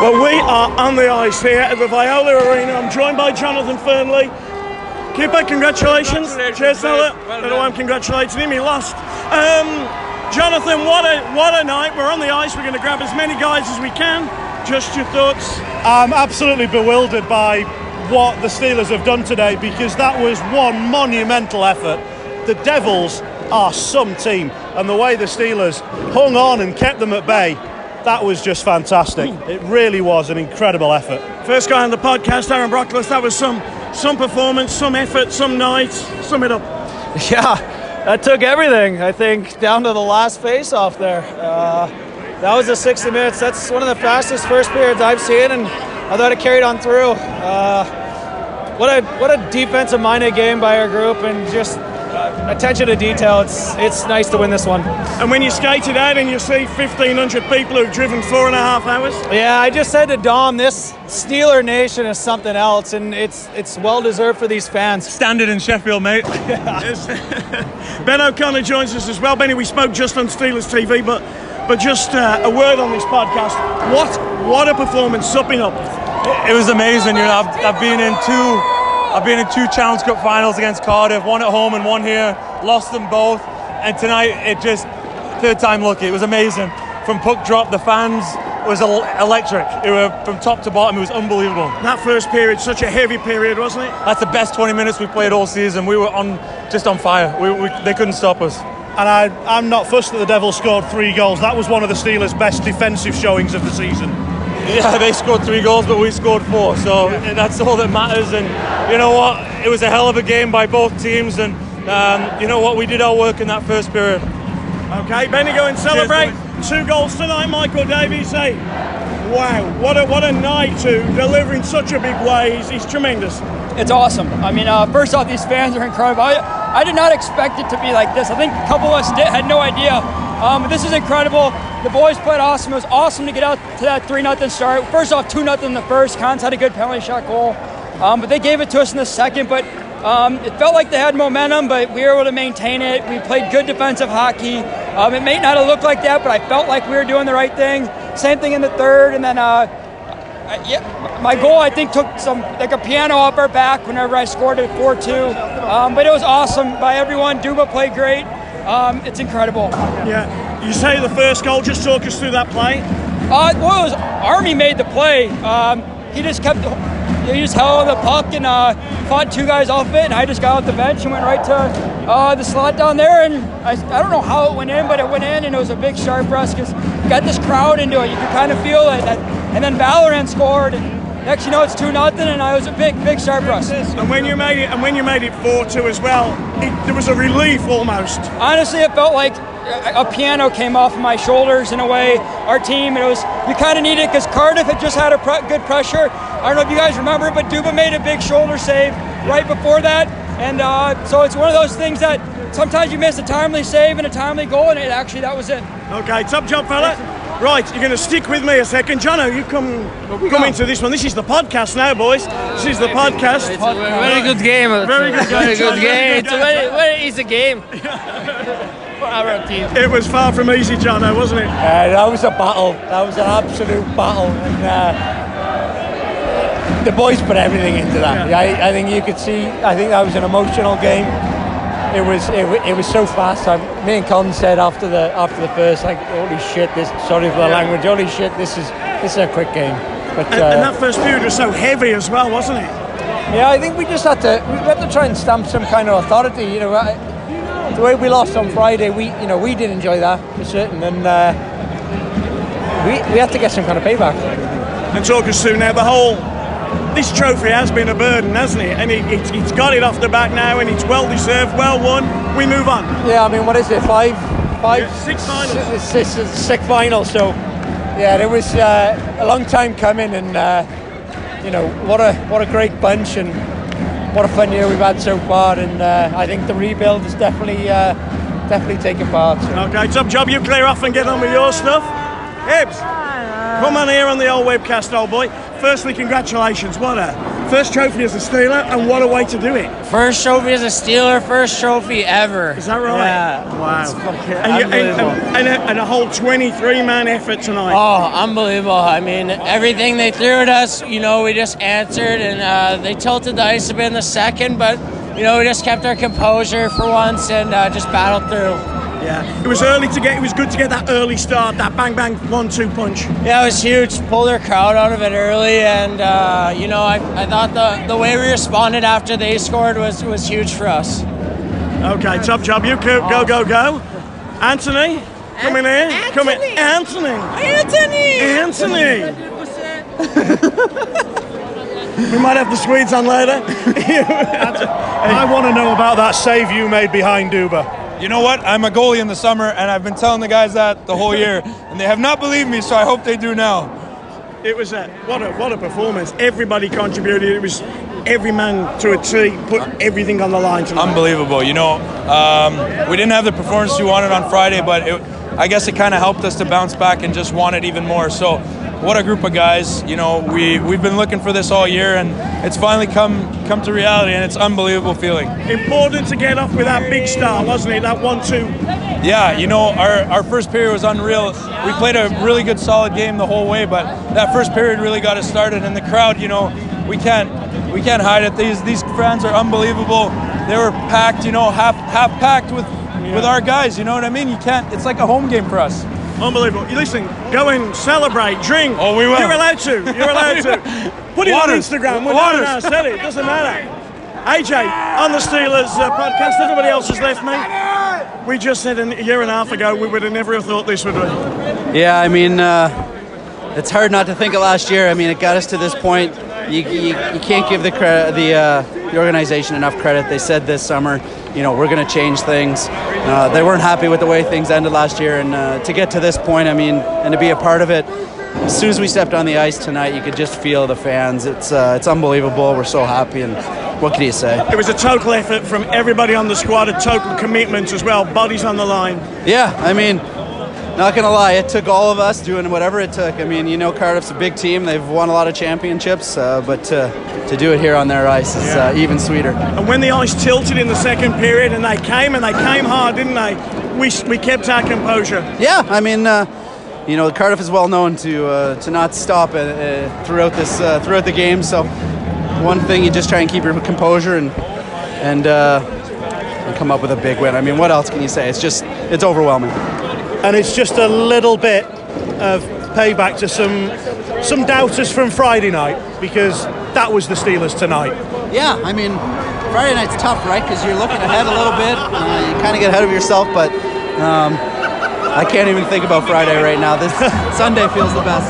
Well, we are on the ice here at the Viola Arena. I'm joined by Jonathan Fernley. Keeper, congratulations. Congratulations, Cheers, fella. mate. Well Don't know why I'm congratulating him. He lost. Um, Jonathan, what a what a night. We're on the ice. We're going to grab as many guys as we can. Just your thoughts. I'm absolutely bewildered by what the Steelers have done today because that was one monumental effort. The Devils are some team, and the way the Steelers hung on and kept them at bay, that was just fantastic. It really was an incredible effort. First guy on the podcast, Aaron Brocklehurst. That was some some performance, some effort, some night. Sum it up. Yeah, that took everything. I think down to the last face-off there. Uh, that was the 60 minutes. That's one of the fastest first periods I've seen, and I thought it carried on through. Uh, what a what a defensive-minded game by our group, and just attention to detail. It's it's nice to win this one. And when you skated out and you see 1,500 people who've driven four and a half hours, Yeah, I just said to Dom, this Steeler Nation is something else, and it's it's well deserved for these fans. Standard in Sheffield, mate. Yes. ben O'Connor joins us as well. Benny, we spoke just on Steelers TV, but but just uh, a word on this podcast. What what a performance! Supping up. It was amazing. You know, I've, I've been in two, I've been in two Challenge Cup finals against Cardiff, one at home and one here. Lost them both, and tonight it just third time lucky. It was amazing. From puck drop, the fans was electric. It were from top to bottom. It was unbelievable. That first period, such a heavy period, wasn't it? That's the best 20 minutes we played all season. We were on just on fire. We, we, they couldn't stop us. And I, I'm not fussed that the Devils scored three goals. That was one of the Steelers' best defensive showings of the season. Yeah, they scored three goals, but we scored four. So that's all that matters. And you know what? It was a hell of a game by both teams. And um, you know what? We did our work in that first period. Okay, Benny, go and celebrate. Two goals tonight, Michael Davies. Say, wow, what a what a night to delivering such a big way. He's, he's tremendous. It's awesome. I mean, uh, first off, these fans are incredible. I, I did not expect it to be like this. I think a couple of us did, had no idea. Um, this is incredible. The boys played awesome. It was awesome to get out to that 3 0 start. First off, 2 0 in the first. Cons had a good penalty shot goal. Um, but they gave it to us in the second. But um, it felt like they had momentum, but we were able to maintain it. We played good defensive hockey. Um, it may not have looked like that, but I felt like we were doing the right thing. Same thing in the third. And then uh, uh, yeah, my goal I think took some like a piano off our back whenever I scored it 4-2. Um, but it was awesome by everyone. Duba played great. Um, it's incredible. Yeah, you say the first goal. Just talk us through that play. Uh, well, it was Army made the play. Um, he just kept, he just held the puck and uh, fought two guys off it, and I just got off the bench and went right to uh, the slot down there. And I, I don't know how it went in, but it went in, and it was a big sharp us because got this crowd into it. You could kind of feel it. And then Vallerand scored, and next you know it's two nothing, and I was a big, big start for us. And when you made it, and when you made it four two as well, it, there was a relief almost. honestly, it felt like a a piano came off of my shoulders in a way. Our team, it was you kind of needed it because Cardiff had just had a pre- good pressure. I don't know if you guys remember, but Duba made a big shoulder save right before that, and uh, so it's one of those things that sometimes you miss a timely save and a timely goal, and it actually that was it. Okay, top job, fella. Right, you're going to stick with me a second, Jono. You come come into this one. This is the podcast now, boys. This is the podcast. It's a very good game. Very good Very game. good game. It's a very, very easy game for our team. It was far from easy, Jono, wasn't it? Uh, that was a battle. That was an absolute battle. And uh, the boys put everything into that. I, I think you could see. I think that was an emotional game. It was. It, it was so fast. I, me and Con said after the after the first, like, holy shit! This. Sorry for the language. Holy shit! This is this is a quick game. But And, uh, and that first period was so heavy as well, wasn't it? yeah, I think we just had to we had to try and stamp some kind of authority. You know, I, the way we lost on Friday, we you know we did enjoy that for certain, and uh, we we had to get some kind of payback. And talk us through now the whole. This trophy has been a burden, hasn't it? And it, it, it's got it off the back now, and it's well deserved, well won. We move on. Yeah, I mean, what is it? Five, five, Yeah, six finals. Six, six, six finals. So, yeah, it was uh, a long time coming, and uh, you know, what a what a great bunch, and what a fun year we've had so far. And uh, I think the rebuild is definitely uh, definitely taken part. So. Okay, top job. You clear off and get on with your stuff. Hibbs, come on here on the old webcast, old boy. Firstly, congratulations. What a First trophy as a Steeler, and what a way to do it. First trophy as a Steeler, first trophy ever. Is that right? Yeah. Wow. And, you, and, and, a, and a whole 23 man effort tonight. Oh, unbelievable. I mean, everything they threw at us, you know, we just answered and uh, they tilted the ice a bit in the second, but, you know, we just kept our composure for once and uh, just battled through. Yeah. It was early to get, it was good to get that early start, that bang bang one two punch. Yeah, it was huge. Pull their crowd out of it early, and uh, you know, I, I thought the, the way we responded after they scored was, was huge for us. Okay, top job. You go, go, go, go. Anthony, come in here. Come in. Anthony. Anthony! Anthony. we might have the Swedes on later. I want to know about that save you made behind Duba. You know what? I'm a goalie in the summer, and I've been telling the guys that the whole year, and they have not believed me. So I hope they do now. It was a what a what a performance. Everybody contributed. It was every man to a a T put everything on the line tonight. Unbelievable. You know, um, we didn't have the performance we wanted on Friday, but it, I guess it kind of helped us to bounce back and just want it even more. So, what a group of guys. You know, we we've been looking for this all year, and it's finally come come to reality, and it's unbelievable feeling. Important to get off with that big start, wasn't it? That one-two. Yeah, you know, our, our first period was unreal. We played a really good, solid game the whole way, but that first period really got us started. And the crowd, you know, we can't we can't hide it. These these fans are unbelievable. They were packed, you know, half half packed with with our guys. You know what I mean? You can't. It's like a home game for us. Unbelievable. You listen, go and celebrate, drink. Oh, we will. You're allowed to. You're allowed to. Put it Waters. on Instagram. Well, Waters. no, no, I said it. Doesn't matter. AJ, on the Steelers uh, podcast, everybody else has left me. We just said a year and a half ago we would have never have thought this would be. Yeah, I mean, uh, it's hard not to think of last year. I mean, it got us to this point. You, you, you can't give the cre- the uh, the organization enough credit. They said this summer, you know, we're going to change things. Uh, they weren't happy with the way things ended last year, and uh, to get to this point, I mean, and to be a part of it. As soon as we stepped on the ice tonight, you could just feel the fans. It's uh, it's unbelievable. We're so happy, and what can you say? It was a total effort from everybody on the squad, a total commitment as well, bodies on the line. Yeah, I mean, not gonna lie, it took all of us doing whatever it took. I mean, you know, Cardiff's a big team; they've won a lot of championships, uh, but to, to do it here on their ice is uh, even sweeter. And when the ice tilted in the second period and they came and they came hard, didn't they? We, we kept our composure. Yeah, I mean, uh, you know, Cardiff is well known to uh, to not stop uh, uh, throughout this uh, throughout the game. So, one thing you just try and keep your composure and and uh, and come up with a big win. I mean, what else can you say? It's just it's overwhelming. And it's just a little bit of payback to some some doubters from Friday night because that was the Steelers tonight. Yeah, I mean, Friday night's tough, right? Because you're looking ahead a little bit. Uh, you kind of get ahead of yourself, but um, I can't even think about Friday right now. This Sunday feels the best.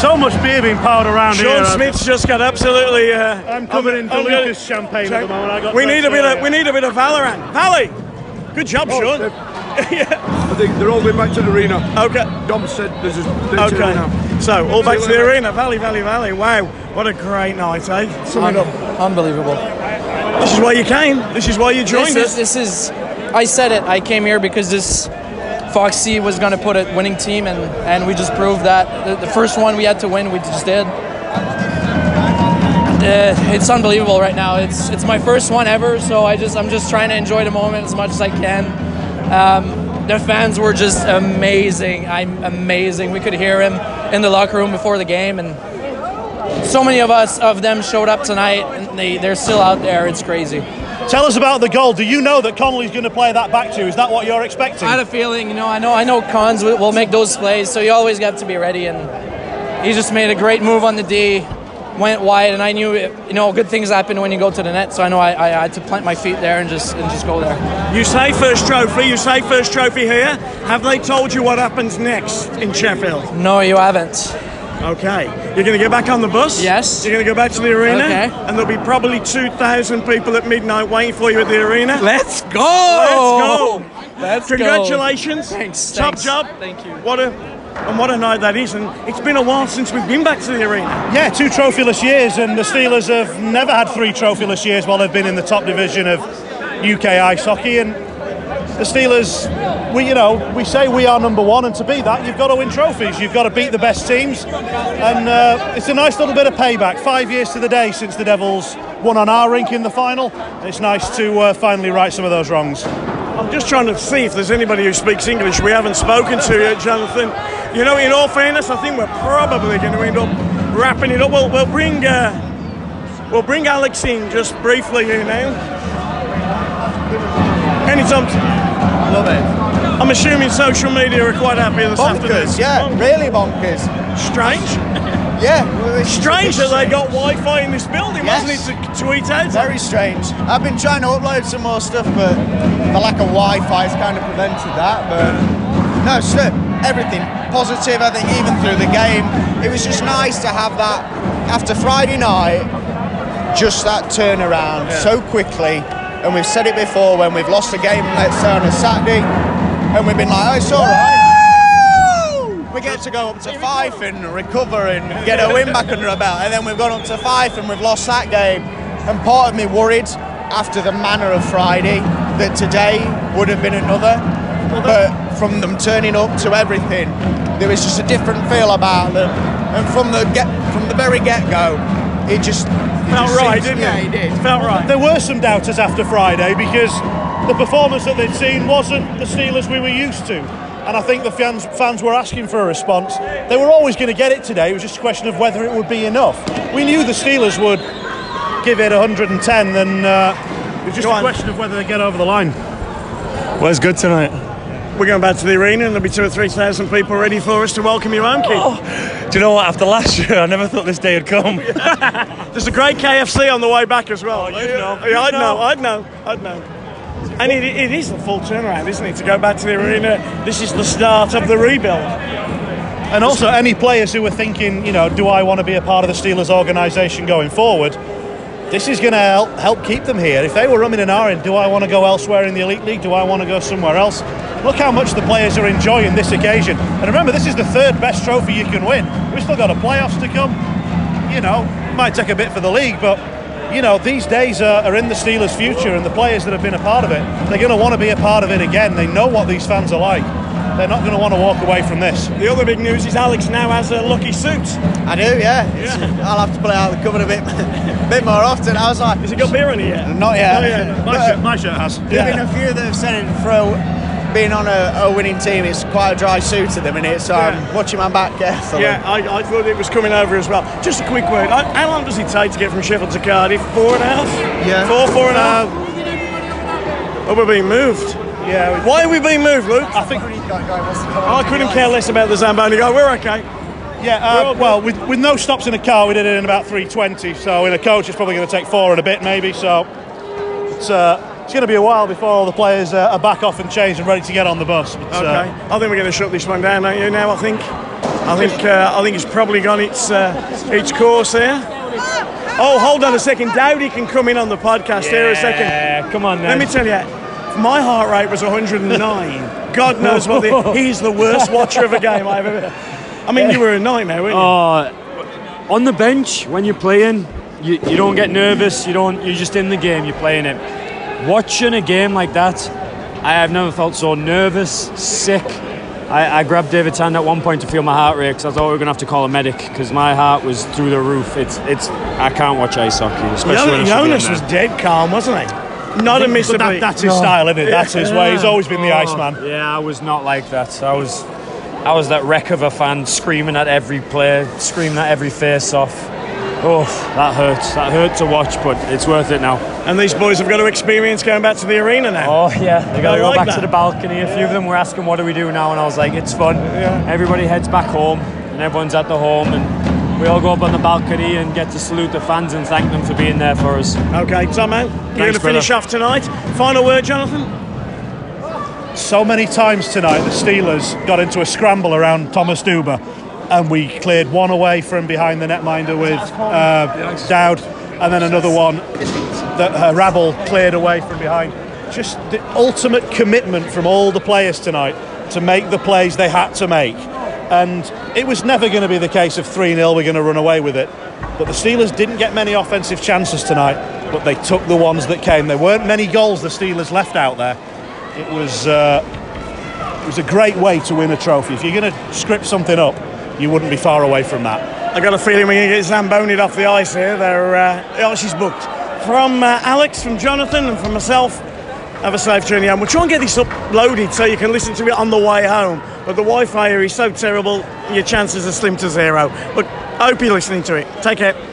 So much beer being poured around Sean here. Smith's just got absolutely. Uh, I'm covered in I'm gonna- champagne at the moment. I got we need a bit Fred of we need a bit of Vallerand. Valley, good job, Oh, Sean. I think they're all going back to the arena. Okay. Dom said there's a there's a arena. Okay. So all back to the arena. Valley, Valley, Valley. Wow, what a great night, eh? Sum it up. Unbelievable. This is why you came. This is why you joined this us. is, this is, I said it. I came here because this Foxy was going to put a winning team, and, and we just proved that. The, the first one we had to win, we just did. Uh, it's unbelievable right now. It's it's my first one ever, so I just I'm just trying to enjoy the moment as much as I can. Um, the fans were just amazing. I'm amazing. We could hear him in the locker room before the game, and so many of us of them showed up tonight, and they they're still out there. It's crazy. Tell us about the goal. Do you know that Connolly's going to play that back to you? Is that what you're expecting? I had a feeling, you know, I know, I know, Cons will, will make those plays, so you always got to be ready. And he just made a great move on the D, went wide, and I knew, you know, good things happen when you go to the net. So I know I, I had to plant my feet there and just and just go there. You say first trophy. You say first trophy here. Have they told you what happens next in Sheffield? No, you haven't. Okay. You're going to get back on the bus? Yes. You're going to go back to the arena? Okay. And there'll be probably 2,000 people at midnight waiting for you at the arena? Let's go! Let's go! Let's go. Congratulations. Thanks, Top thanks. job. Thank you. What a and what a night that is. And it's been a while since we've been back to the arena. Yeah, two trophyless years, and the Steelers have never had three trophyless years while they've been in the top division of UK ice hockey. And the Steelers, we you know we say we are number one, and to be that, you've got to win trophies. You've got to beat the best teams, and uh, it's a nice little bit of payback. Five years to the day since the Devils won on our rink in the final. It's nice to uh, finally right some of those wrongs. I'm just trying to see if there's anybody who speaks English we haven't spoken to yet, Jonathan. You know, in all fairness, I think we're probably going to end up wrapping it up. We'll, we'll bring uh, we'll bring Alex in just briefly here now. Anytime. Love it. I'm assuming social media are quite happy this Bonkers, afternoon. yeah, really bonkers. Strange. Yeah, well, Strange a bit that they got Wi-Fi in this building, Yes. wasn't it, to tweet out? Very strange. I've been trying to upload some more stuff, but the lack of Wi-Fi has kind of prevented that. But no, still, everything positive. I think even through the game, it was just nice to have that after Friday night. Just that turnaround so quickly, and we've said it before when we've lost a game, let's say on a Saturday, and we've been like, oh, it's all right. We get to go up to Fife and recover and get a win back under our belt, and then we've gone up to Fife and we've lost that game. And part of me worried after the manner of Friday that today would have been another. But from them turning up to everything, there was just a different feel about them. And from the get, from the very get-go, it just it Felt just right, seems- didn't yeah, it? it did. Felt right. There were some doubters after Friday because the performance that they'd seen wasn't the Steelers we were used to. And I think the fans, fans were asking for a response. They were always going to get it today. It was just a question of whether it would be enough. We knew the Steelers would give it 110, and uh, it was just Go a on. question of whether they get over the line. Well, it's good tonight. We're going back to the arena, and there'll be two or three thousand people ready for us to welcome you home, Keith. Do you know what? After last year, I never thought this day would come. There's a great KFC on the way back as well. Oh, you'd know. Yeah, I'd You'd know. know. I'd know. I'd know. And it, it is a full turnaround, isn't it, to go back to the arena? This is the start of the rebuild. And also, any players who were thinking, you know, do I want to be a part of the Steelers organisation going forward? This is going to help, help keep them here. If they were rumming and ahhing, do I want to go elsewhere in the Elite League? Do I want to go somewhere else? Look how much the players are enjoying this occasion. And remember, this is the third best trophy you can win. We've still got a playoffs to come. You know, might take a bit for the league, but you know, these days are, are in the Steelers' future, and the players that have been a part of it, they're going to want to be a part of it again. They know what these fans are like. They're not going to want to walk away from this. The other big news is Alex now has a lucky suit. I do, yeah. It's- I'll have to play out the cupboard a bit, bit more often. I was like, Has it got beer in it yet? not yet. Not yet. My, But, shirt, my shirt has. There's been a few that have said it through being on a, a winning team. It's quite a dry suit at the minute, so Yeah. I'm watching my back carefully. Yeah, I, I thought it was coming over as well. Just a quick word. How how long does it take to get from Sheffield to Cardiff? Four and a half? Yeah. Four, four and a half? Uh. Oh, we're being moved. Yeah, Why are we being moved, Luke? I think. I couldn't care less about the Zamboni guy. We're okay. Yeah, uh, well, with, with no stops in a car, we did it in about 320. So in a coach, it's probably going to take four and a bit, maybe. So it's uh, it's going to be a while before all the players uh, are back off and changed and ready to get on the bus. But, Okay. uh, I think we're going to shut this one down, don't you? Now, I think. I think. Uh, I think it's probably gone its uh, its course there. Oh, hold on a second. Dowdy can come in on the podcast here a second. Yeah, come on now. Let me tell you, my heart rate was 109. God knows what the, he's the worst watcher of a game I've ever. I mean, you were a nightmare, weren't you? Uh, on the bench when you're playing, you, you don't get nervous. You don't. You're just in the game. You're playing it. Watching a game like that, I have never felt so nervous, sick. I, I grabbed David's hand at one point to feel my heart rate because I thought we were gonna have to call a medic because my heart was through the roof. It's it's. I can't watch ice hockey, especially when I in Jonas there. was dead calm, wasn't he? Not a miss that, that's his No. style, isn't it? That's his way. He's always been the Oh, Iceman. Yeah, I was not like that. I was, I was that wreck of a fan, screaming at every player, screaming at every face-off. Oh, that hurts. That hurt to watch, but it's worth it now. And these boys have got to experience going back to the arena now. Oh yeah, they got I to go like back that. to the balcony. A few of them were asking, "What do we do now?" And I was like, "It's fun." Yeah. Everybody heads back home, and everyone's at the home, and we all go up on the balcony and get to salute the fans and thank them for being there for us. Okay, Tom out. You're going to finish off tonight. Final word, Jonathan? So many times tonight, the Steelers got into a scramble around Thomas Duba, and we cleared one away from behind the netminder with uh, Dowd, and then another one that uh, Rabble cleared away from behind. Just the ultimate commitment from all the players tonight to make the plays they had to make. And it was never going to be the case of 3 0, we're going to run away with it. But the Steelers didn't get many offensive chances tonight, but they took the ones that came. There weren't many goals the Steelers left out there. It was uh, it was a great way to win a trophy. If you're going to script something up, you wouldn't be far away from that. I got a feeling we're going to get zambonied off the ice here. They're, uh, oh, she's booked. From uh, Alex, from Jonathan, and from myself, have a safe journey home. We'll try and get this uploaded so you can listen to it on the way home. But the Wi Fi here is so terrible, your chances are slim to zero. But I hope you're listening to it. Take care.